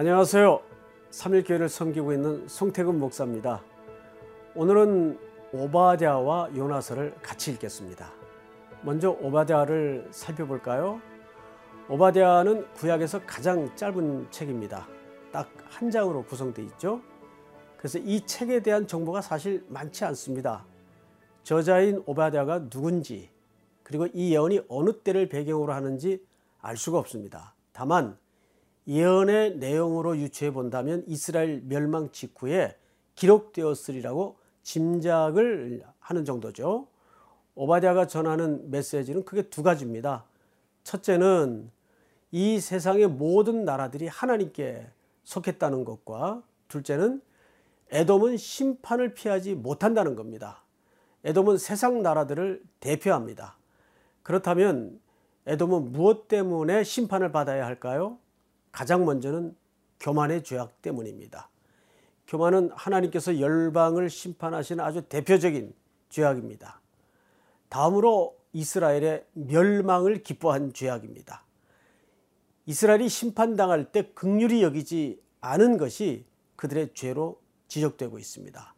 안녕하세요. 3일교회를 섬기고 있는 송태근 목사입니다. 오늘은 오바댜와 요나서를 같이 읽겠습니다. 먼저 오바댜를 살펴볼까요? 오바댜는 구약에서 가장 짧은 책입니다. 딱 한 장으로 구성되어 있죠. 그래서 이 책에 대한 정보가 사실 많지 않습니다. 저자인 오바댜가 누군지 그리고 이 예언이 어느 때를 배경으로 하는지 알 수가 없습니다. 다만 예언의 내용으로 유추해 본다면 이스라엘 멸망 직후에 기록되었으리라고 짐작을 하는 정도죠. 오바댜가 전하는 메시지는 크게 두 가지입니다. 첫째는 이 세상의 모든 나라들이 하나님께 속했다는 것과 둘째는 에돔은 심판을 피하지 못한다는 겁니다. 에돔은 세상 나라들을 대표합니다. 그렇다면 에돔은 무엇 때문에 심판을 받아야 할까요? 가장 먼저는 교만의 죄악 때문입니다. 교만은 하나님께서 열방을 심판하시는 아주 대표적인 죄악입니다. 다음으로 이스라엘의 멸망을 기뻐한 죄악입니다. 이스라엘이 심판당할 때 극률이 여기지 않은 것이 그들의 죄로 지적되고 있습니다.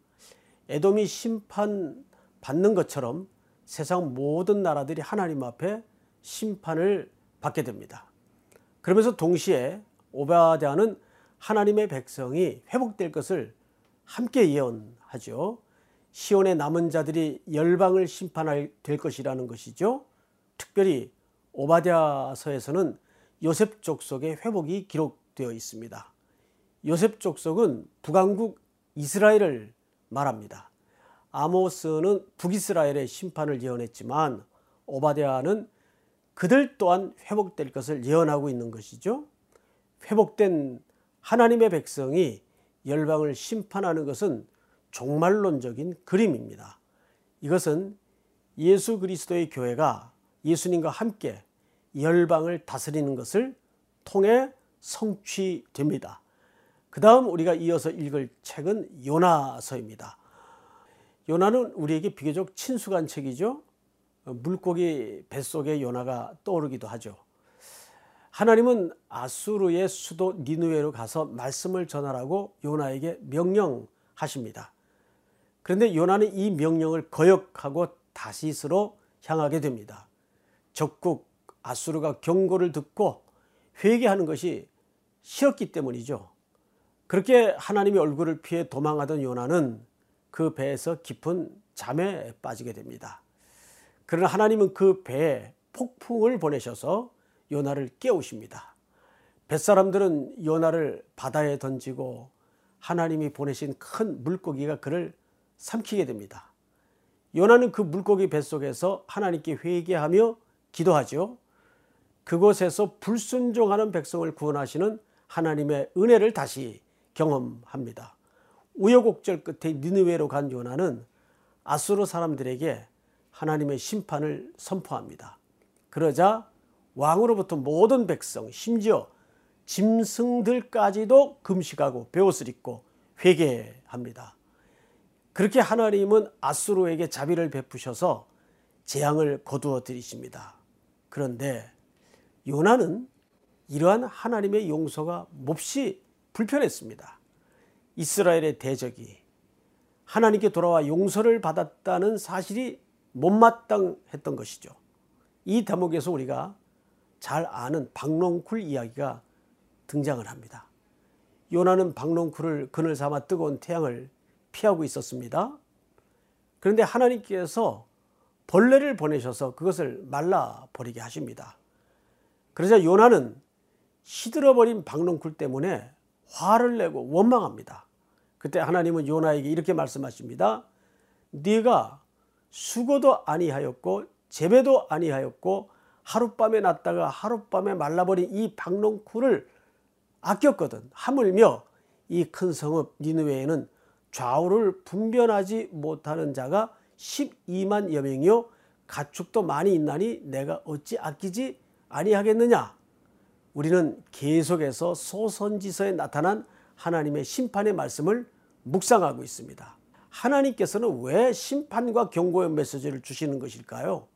에돔이 심판 받는 것처럼 세상 모든 나라들이 하나님 앞에 심판을 받게 됩니다. 그러면서 동시에 오바댜는 하나님의 백성이 회복될 것을 함께 예언하죠. 시온의 남은 자들이 열방을 심판할 될 것이라는 것이죠. 특별히 오바댜서에서는 요셉 족속의 회복이 기록되어 있습니다. 요셉 족속은 북왕국 이스라엘을 말합니다. 아모스는 북이스라엘의 심판을 예언했지만 오바댜는 그들 또한 회복될 것을 예언하고 있는 것이죠. 회복된 하나님의 백성이 열방을 심판하는 것은 종말론적인 그림입니다. 이것은 예수 그리스도의 교회가 예수님과 함께 열방을 다스리는 것을 통해 성취됩니다. 그 다음 우리가 이어서 읽을 책은 요나서입니다. 요나는 우리에게 비교적 친숙한 책이죠. 물고기 뱃속에 요나가 떠오르기도 하죠. 하나님은 아수르의 수도 니누에로 가서 말씀을 전하라고 요나에게 명령하십니다. 그런데 요나는 이 명령을 거역하고 다시스로 향하게 됩니다. 적국 아수르가 경고를 듣고 회개하는 것이 싫었기 때문이죠. 그렇게 하나님의 얼굴을 피해 도망하던 요나는 그 배에서 깊은 잠에 빠지게 됩니다. 그러나 하나님은 그 배에 폭풍을 보내셔서 요나를 깨우십니다. 뱃사람들은 요나를 바다에 던지고 하나님이 보내신 큰 물고기가 그를 삼키게 됩니다. 요나는 그 물고기 뱃속에서 하나님께 회개하며 기도하죠. 그곳에서 불순종하는 백성을 구원하시는 하나님의 은혜를 다시 경험합니다. 우여곡절 끝에 니느웨로 간 요나는 아수르 사람들에게 하나님의 심판을 선포합니다. 그러자 왕으로부터 모든 백성, 심지어 짐승들까지도 금식하고 베옷을 입고 회개합니다. 그렇게 하나님은 아수르에게 자비를 베푸셔서 재앙을 거두어 들이십니다. 그런데 요나는 이러한 하나님의 용서가 몹시 불편했습니다. 이스라엘의 대적이 하나님께 돌아와 용서를 받았다는 사실이 못마땅했던 것이죠. 이 대목에서 우리가 잘 아는 박농쿨 이야기가 등장을 합니다. 요나는 박농쿨을 그늘 삼아 뜨거운 태양을 피하고 있었습니다. 그런데 하나님께서 벌레를 보내셔서 그것을 말라버리게 하십니다. 그러자 요나는 시들어버린 박농쿨 때문에 화를 내고 원망합니다. 그때 하나님은 요나에게 이렇게 말씀하십니다. 네가 수고도 아니하였고 재배도 아니하였고 하룻밤에 났다가 하룻밤에 말라버린 이 박농쿨을 아꼈거든. 하물며 이 큰 성읍 니느웨에는 좌우를 분변하지 못하는 자가 12만 여 명이요 가축도 많이 있나니 내가 어찌 아끼지 아니하겠느냐. 우리는 계속해서 소선지서에 나타난 하나님의 심판의 말씀을 묵상하고 있습니다. 하나님께서는 왜 심판과 경고의 메시지를 주시는 것일까요?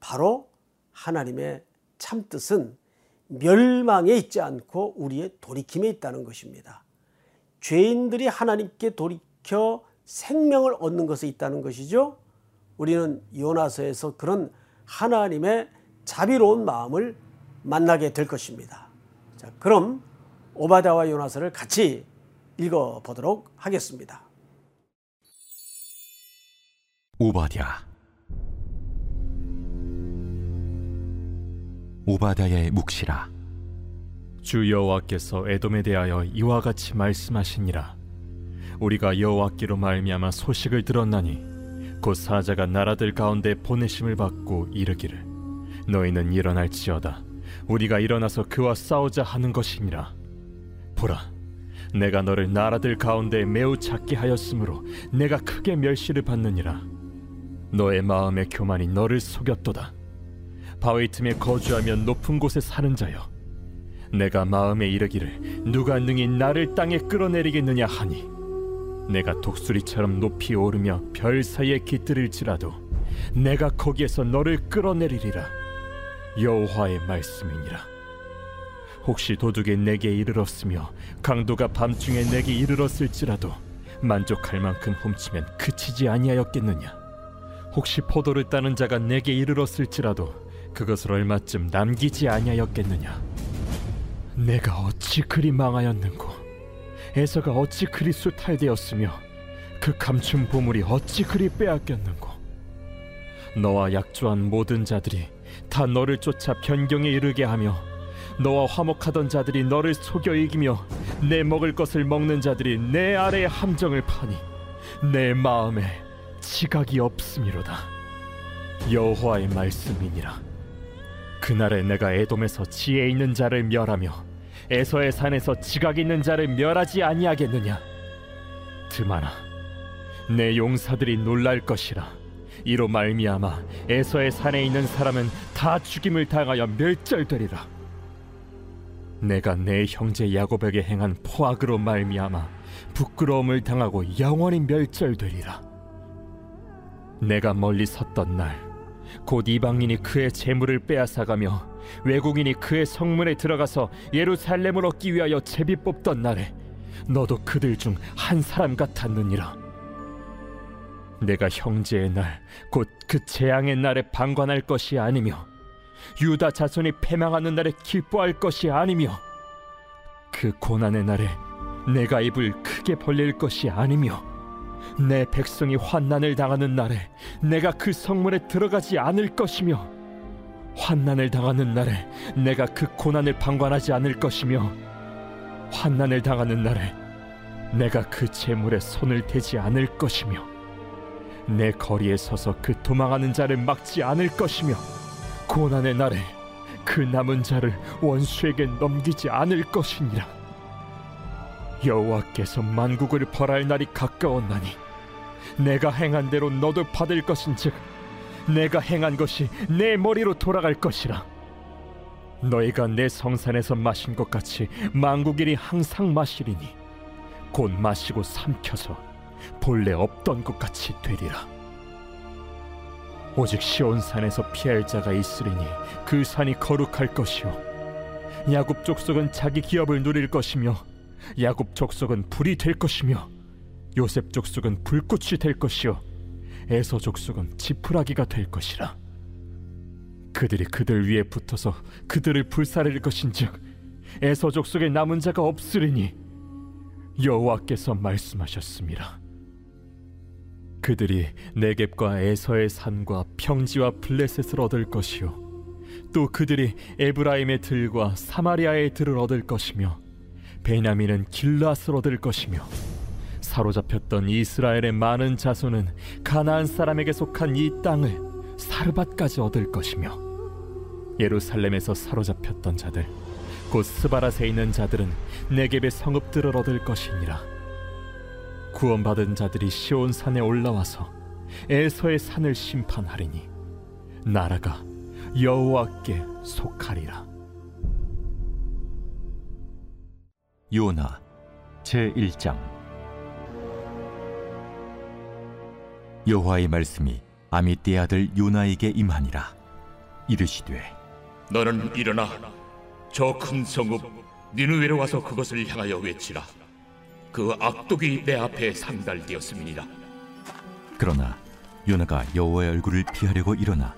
바로 하나님의 참뜻은 멸망에 있지 않고 우리의 돌이킴에 있다는 것입니다. 죄인들이 하나님께 돌이켜 생명을 얻는 것에 있다는 것이죠. 우리는 요나서에서 그런 하나님의 자비로운 마음을 만나게 될 것입니다. 자, 그럼 오바다와 요나서를 같이 읽어 보도록 하겠습니다. 오바댜 오바댜의 묵시라. 주 여호와께서 에돔에 대하여 이와 같이 말씀하시니라. 우리가 여호와께로 말미암아 소식을 들었나니 곧 사자가 나라들 가운데 보내심을 받고 이르기를 너희는 일어날지어다. 우리가 일어나서 그와 싸우자 하는 것이니라. 보라 내가 너를 나라들 가운데 매우 작게 하였으므로 내가 크게 멸시를 받느니라 너의 마음의 교만이 너를 속였도다. 바위 틈에 거주하며 높은 곳에 사는 자여 내가 마음에 이르기를 누가 능히 나를 땅에 끌어내리겠느냐 하니 내가 독수리처럼 높이 오르며 별 사이에 깃들일지라도 내가 거기에서 너를 끌어내리리라. 여호와의 말씀이니라. 혹시 도둑이 내게 이르렀으며 강도가 밤중에 내게 이르렀을지라도 만족할 만큼 훔치면 그치지 아니하였겠느냐 혹시 포도를 따는 자가 내게 이르렀을지라도 그것을 얼마쯤 남기지 아니하였겠느냐? 내가 어찌 그리 망하였는고? 에서가 어찌 그리 수탈되었으며 그 감춘 보물이 어찌 그리 빼앗겼는고? 너와 약조한 모든 자들이 다 너를 쫓아 변경에 이르게 하며 너와 화목하던 자들이 너를 속여 이기며 내 먹을 것을 먹는 자들이 내 아래에 함정을 파니 내 마음에 지각이 없음이로다. 여호와의 말씀이니라. 그날에 내가 에돔에서 지혜 있는 자를 멸하며 에서의 산에서 지각 있는 자를 멸하지 아니하겠느냐? 드마나 내 용사들이 놀랄 것이라. 이로 말미암아 에서의 산에 있는 사람은 다 죽임을 당하여 멸절되리라. 내가 내 형제 야곱에게 행한 포악으로 말미암아 부끄러움을 당하고 영원히 멸절되리라 내가 멀리 섰던 날 곧 이방인이 그의 재물을 빼앗아가며 외국인이 그의 성문에 들어가서 예루살렘을 얻기 위하여 제비 뽑던 날에 너도 그들 중 한 사람 같았느니라. 내가 형제의 날 곧 그 재앙의 날에 방관할 것이 아니며 유다 자손이 패망하는 날에 기뻐할 것이 아니며 그 고난의 날에 내가 입을 크게 벌릴 것이 아니며 내 백성이 환난을 당하는 날에 내가 그 성문에 들어가지 않을 것이며 환난을 당하는 날에 내가 그 고난을 방관하지 않을 것이며 환난을 당하는 날에 내가 그 재물에 손을 대지 않을 것이며 내 거리에 서서 그 도망하는 자를 막지 않을 것이며 고난의 날에 그 남은 자를 원수에게 넘기지 않을 것이니라. 여호와께서 만국을 벌할 날이 가까웠나니 내가 행한 대로 너도 받을 것인즉 내가 행한 것이 내 머리로 돌아갈 것이라. 너희가 내 성산에서 마신 것 같이 만국일이 항상 마시리니 곧 마시고 삼켜서 본래 없던 것 같이 되리라. 오직 시온산에서 피할 자가 있으리니 그 산이 거룩할 것이요. 야곱 족속은 자기 기업을 누릴 것이며 야곱 족속은 불이 될 것이며 요셉 족속은 불꽃이 될 것이요. 에서 족속은 지푸라기가 될 것이라. 그들이 그들 위에 붙어서 그들을 불사를 것인즉 에서 족속에 남은 자가 없으리니 여호와께서 말씀하셨습니다. 그들이 네겝과 에서의 산과 평지와 블레셋을 얻을 것이요. 또 그들이 에브라임의 들과 사마리아의 들을 얻을 것이며 베냐민은 길라스를 얻을 것이며 사로잡혔던 이스라엘의 많은 자손은 가나안 사람에게 속한 이 땅을 사르밧까지 얻을 것이며 예루살렘에서 사로잡혔던 자들 곧 스바라세 있는 자들은 네겝의 성읍들을 얻을 것이니라. 구원받은 자들이 시온 산에 올라와서 에서의 산을 심판하리니 나라가 여호와께 속하리라. 요나 제 1장 여호와의 말씀이 아미떼 아들 요나에게 임하니라 이르시되 너는 일어나 저 큰 성읍 니느웨로 와서 그것을 향하여 외치라. 그 악독이 내 앞에 상달되었음이니라. 그러나 요나가 여호와의 얼굴을 피하려고 일어나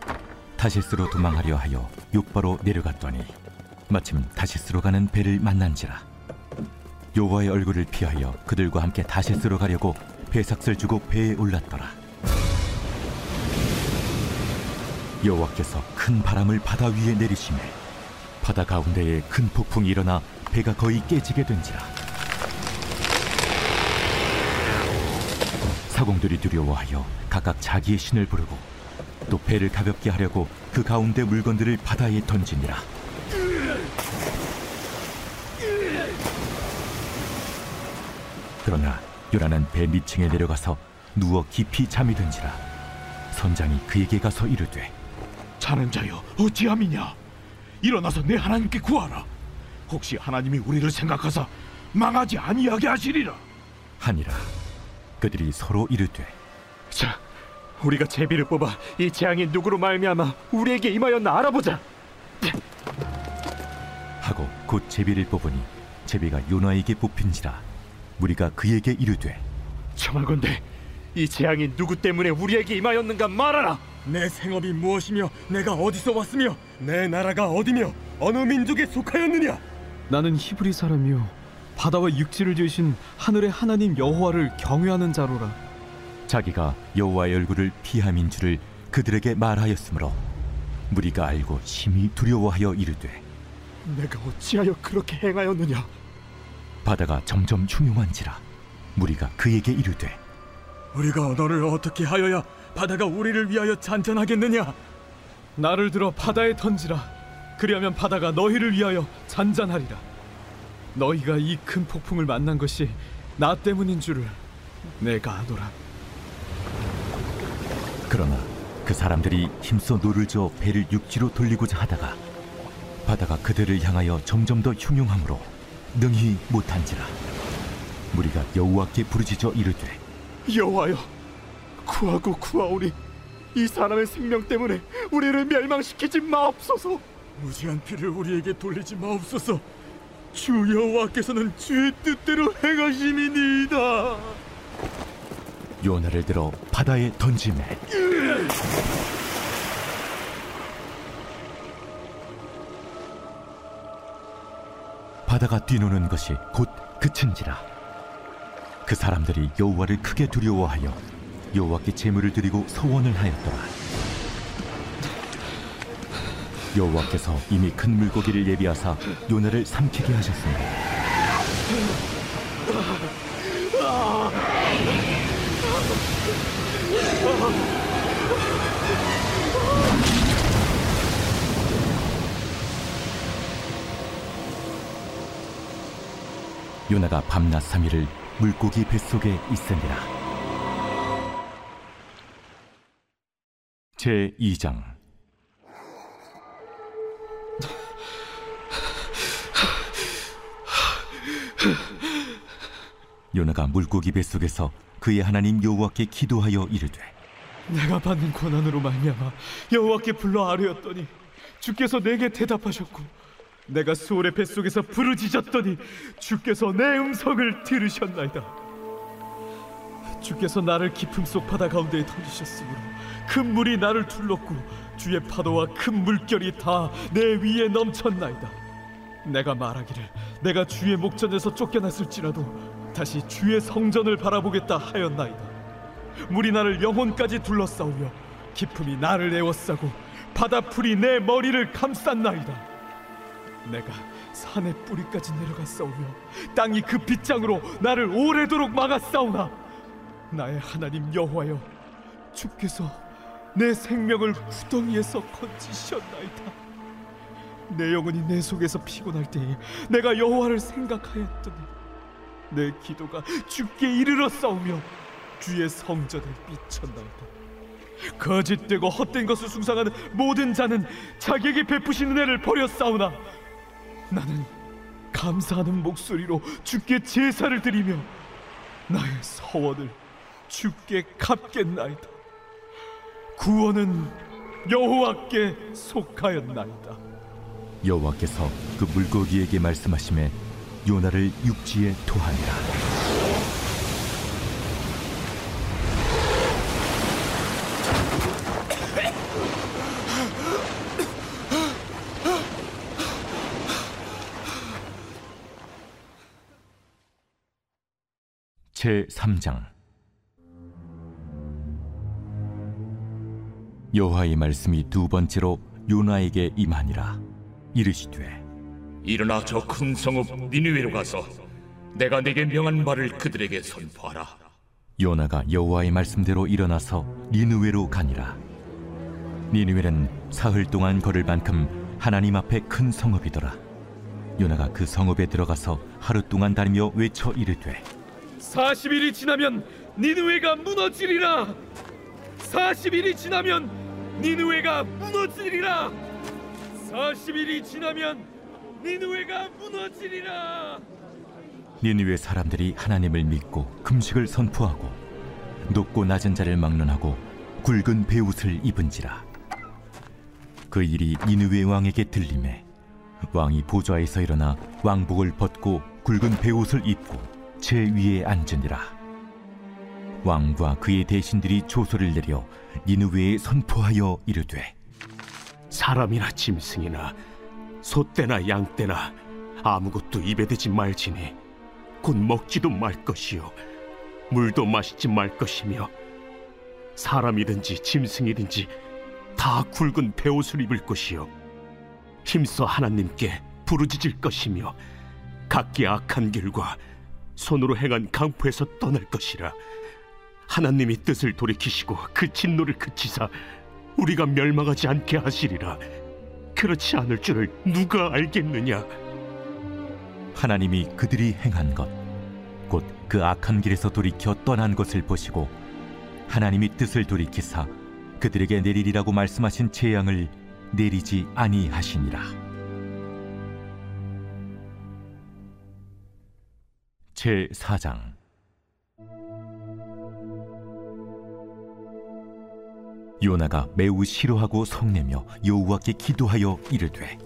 다시스로 도망하려 하여 욕바로 내려갔더니 마침 다시스로 가는 배를 만난지라 여호와의 얼굴을 피하여 그들과 함께 다시스로 가려고 배삭을 주고 배에 올랐더라 여호와께서 큰 바람을 바다 위에 내리시매 바다 가운데에 큰 폭풍이 일어나 배가 거의 깨지게 된지라. 사공들이 두려워하여 각각 자기의 신을 부르고 또 배를 가볍게 하려고 그 가운데 물건들을 바다에 던지니라. 그러나 요나는 배 밑층에 내려가서 누워 깊이 잠이 든지라. 선장이 그에게 가서 이르되 자는 자여 어찌함이냐? 일어나서 내 하나님께 구하라. 혹시 하나님이 우리를 생각하사 망하지 아니하게 하시리라. 하니라 그들이 서로 이르되 자, 우리가 제비를 뽑아 이 재앙이 누구로 말미암아 우리에게 임하였나 알아보자. 하고 곧 제비를 뽑으니 제비가 요나에게 뽑힌지라 무리가 그에게 이르되 청하건대 이 재앙이 누구 때문에 우리에게 임하였는가 말하라. 내 생업이 무엇이며 내가 어디서 왔으며 내 나라가 어디며 어느 민족에 속하였느냐? 나는 히브리 사람이요. 바다와 육지를 지으신 하늘의 하나님 여호와를 경외하는 자로라. 자기가 여호와의 얼굴을 피함인 줄을 그들에게 말하였으므로 무리가 알고 심히 두려워하여 이르되 내가 어찌하여 그렇게 행하였느냐? 바다가 점점 흉흉한지라 무리가 그에게 이르되 우리가 너를 어떻게 하여야 바다가 우리를 위하여 잔잔하겠느냐? 나를 들어 바다에 던지라. 그리하면 바다가 너희를 위하여 잔잔하리라. 너희가 이 큰 폭풍을 만난 것이 나 때문인 줄을 내가 아노라. 그러나 그 사람들이 힘써 노를 저어 배를 육지로 돌리고자 하다가 바다가 그들을 향하여 점점 더 흉흉함으로 능히 못한지라. 무리가 여호와께 부르짖어 이르되 여호와여, 구하고 구하오니 이 사람의 생명 때문에 우리를 멸망시키지 마옵소서. 무지한 피를 우리에게 돌리지 마옵소서. 주 여호와께서는 주의 뜻대로 행하심이니이다. 요나를 들어 바다에 던지매. 바다가 뛰노는 것이 곧 그친지라 그 사람들이 여호와를 크게 두려워하여 여호와께 제물을 드리고 서원을 하였더라. 여호와께서 이미 큰 물고기를 예비하사 요나를 삼키게 하셨습니다. 요나가 밤낮 삼일을 물고기 뱃속에 있으니라 제 2장. 요나가 물고기 뱃속에서 그의 하나님 여호와께 기도하여 이르되 내가 받는 고난으로 말미암아 여호와께 불러 아뢰었더니 주께서 내게 대답하셨고 내가 수월의 뱃속에서 부르짖었더니 주께서 내 음성을 들으셨나이다. 주께서 나를 깊음 속 바다 가운데에 던지셨으므로 큰 물이 나를 둘렀고 주의 파도와 큰 물결이 다 내 위에 넘쳤나이다. 내가 말하기를 내가 주의 목전에서 쫓겨났을지라도 다시 주의 성전을 바라보겠다 하였나이다. 물이 나를 영혼까지 둘러싸우며 깊음이 나를 에워싸고 바다풀이 내 머리를 감쌌나이다 내가 산의 뿌리까지 내려가 싸우며 땅이 그 빗장으로 나를 오래도록 싸우나 나의 하나님 여호와여 주께서 내 생명을 구덩이에서 건지셨나이다. 내 영혼이 내 속에서 피곤할 때에 내가 여호와를 생각하였더니 내 기도가 주께 이르러 싸우며 주의 성전에 미쳤나이다. 거짓되고 헛된 것을 숭상하는 모든 자는 자기에게 베푸신 은혜를 싸우나 나는 감사하는 목소리로 주께 제사를 드리며 나의 서원을 주께 갚겠나이다. 구원은 여호와께 속하였나이다. 여호와께서 그 물고기에게 말씀하심에 요나를 육지에 토하니라 제 3장. 여호와의 말씀이 두 번째로 요나에게 임하니라. 이르시되 일어나 저 큰 성읍 니느웨로 가서 내가 내게 명한 말을 그들에게 선포하라. 요나가 여호와의 말씀대로 일어나서 니느웨로 가니라. 니느웨는 사흘 동안 걸을 만큼 하나님 앞에 큰 성읍이더라. 요나가 그 성읍에 들어가서 하루 동안 다니며 외쳐 이르되 40일이 지나면 니느웨가 무너지리라. 40일이 지나면 니느웨가 무너지리라. 40일이 지나면 니느웨가 무너지리라. 니느웨 사람들이 하나님을 믿고 금식을 선포하고 높고 낮은 자를 막론하고 굵은 베옷을 입은지라. 그 일이 니느웨 왕에게 들림에 왕이 보좌에서 일어나 왕복을 벗고 굵은 베옷을 입고 제 위에 앉으니라. 왕과 그의 대신들이 조소를 내려 니느웨에 선포하여 이르되 사람이나 짐승이나 소떼나 양떼나 아무것도 입에 대지 말지니 곧 먹지도 말 것이요 물도 마시지 말 것이며 사람이든지 짐승이든지 다 굵은 베옷을 입을 것이요 힘써 하나님께 부르짖을 것이며 각기 악한 길과 손으로 행한 강포에서 떠날 것이라. 하나님이 뜻을 돌이키시고 그 진노를 그치사 우리가 멸망하지 않게 하시리라. 그렇지 않을 줄을 누가 알겠느냐? 하나님이 그들이 행한 것 곧 그 악한 길에서 돌이켜 떠난 것을 보시고 하나님이 뜻을 돌이키사 그들에게 내리리라고 말씀하신 재앙을 내리지 아니하시니라 제 4장. 요나가 매우 싫어하고 성내며 여호와께 기도하여 이르되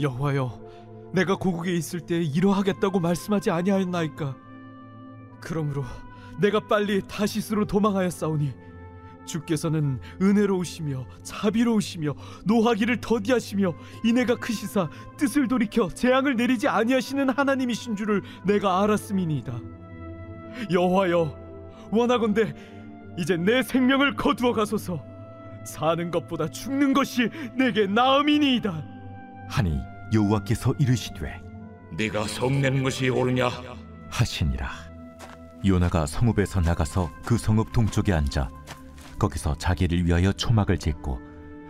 여호와여 내가 고국에 있을 때 이러하겠다고 말씀하지 아니하였나이까? 그러므로 내가 빨리 다시스로 도망하였사오니 주께서는 은혜로우시며 자비로우시며 노하기를 더디하시며 이내가 크시사 뜻을 돌이켜 재앙을 내리지 아니하시는 하나님이신 줄을 내가 알았음이니이다. 여호와여 원하건대 이제 내 생명을 거두어 가소서. 사는 것보다 죽는 것이 내게 나음이니이다. 하니 여호와께서 이르시되 네가 성내는 것이 옳으냐? 하시니라. 요나가 성읍에서 나가서 그 성읍 동쪽에 앉아 거기서 자기를 위하여 초막을 짓고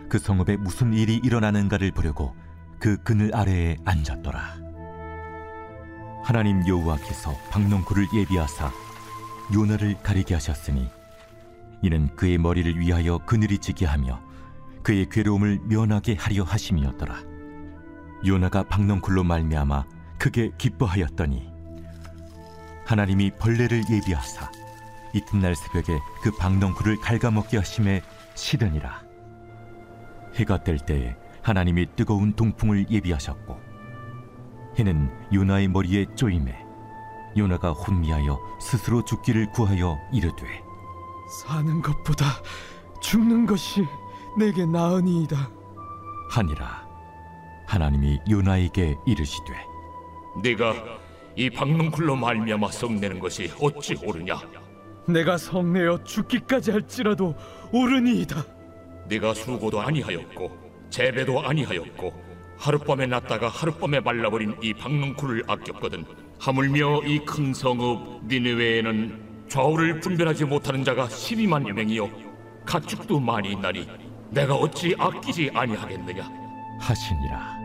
그 성읍에 무슨 일이 일어나는가를 보려고 그 그늘 아래에 앉았더라. 하나님 여호와께서 박농구를 예비하사 요나를 가리게 하셨으니 이는 그의 머리를 위하여 그늘이 지게 하며 그의 괴로움을 면하게 하려 하심이었더라. 요나가 박넝쿨로 말미암아 크게 기뻐하였더니 하나님이 벌레를 예비하사 이튿날 새벽에 그 박넝쿨을 갉아먹게 하심에 시드니라. 해가 뜰 때에 하나님이 뜨거운 동풍을 예비하셨고 해는 요나의 머리에 쪼임에 요나가 혼미하여 스스로 죽기를 구하여 이르되 사는 것보다 죽는 것이 내게 나으니이다. 하니라. 하나님이 요나에게 이르시되 네가 이 박능쿨로 말미암아 성내는 것이 어찌 옳으냐? 내가 성내어 죽기까지 할지라도 옳으니이다. 네가 수고도 아니하였고 재배도 아니하였고 하룻밤에 났다가 하룻밤에 말라버린 이 박능쿨을 아꼈거든. 하물며 이 큰 성읍 니느웨에는 좌우를 분별하지 못하는 자가 12만 여 명이요. 가축도 많이 있나니 내가 어찌 아끼지 아니하겠느냐? 하시니라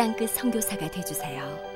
땅끝 선교사가 되주세요.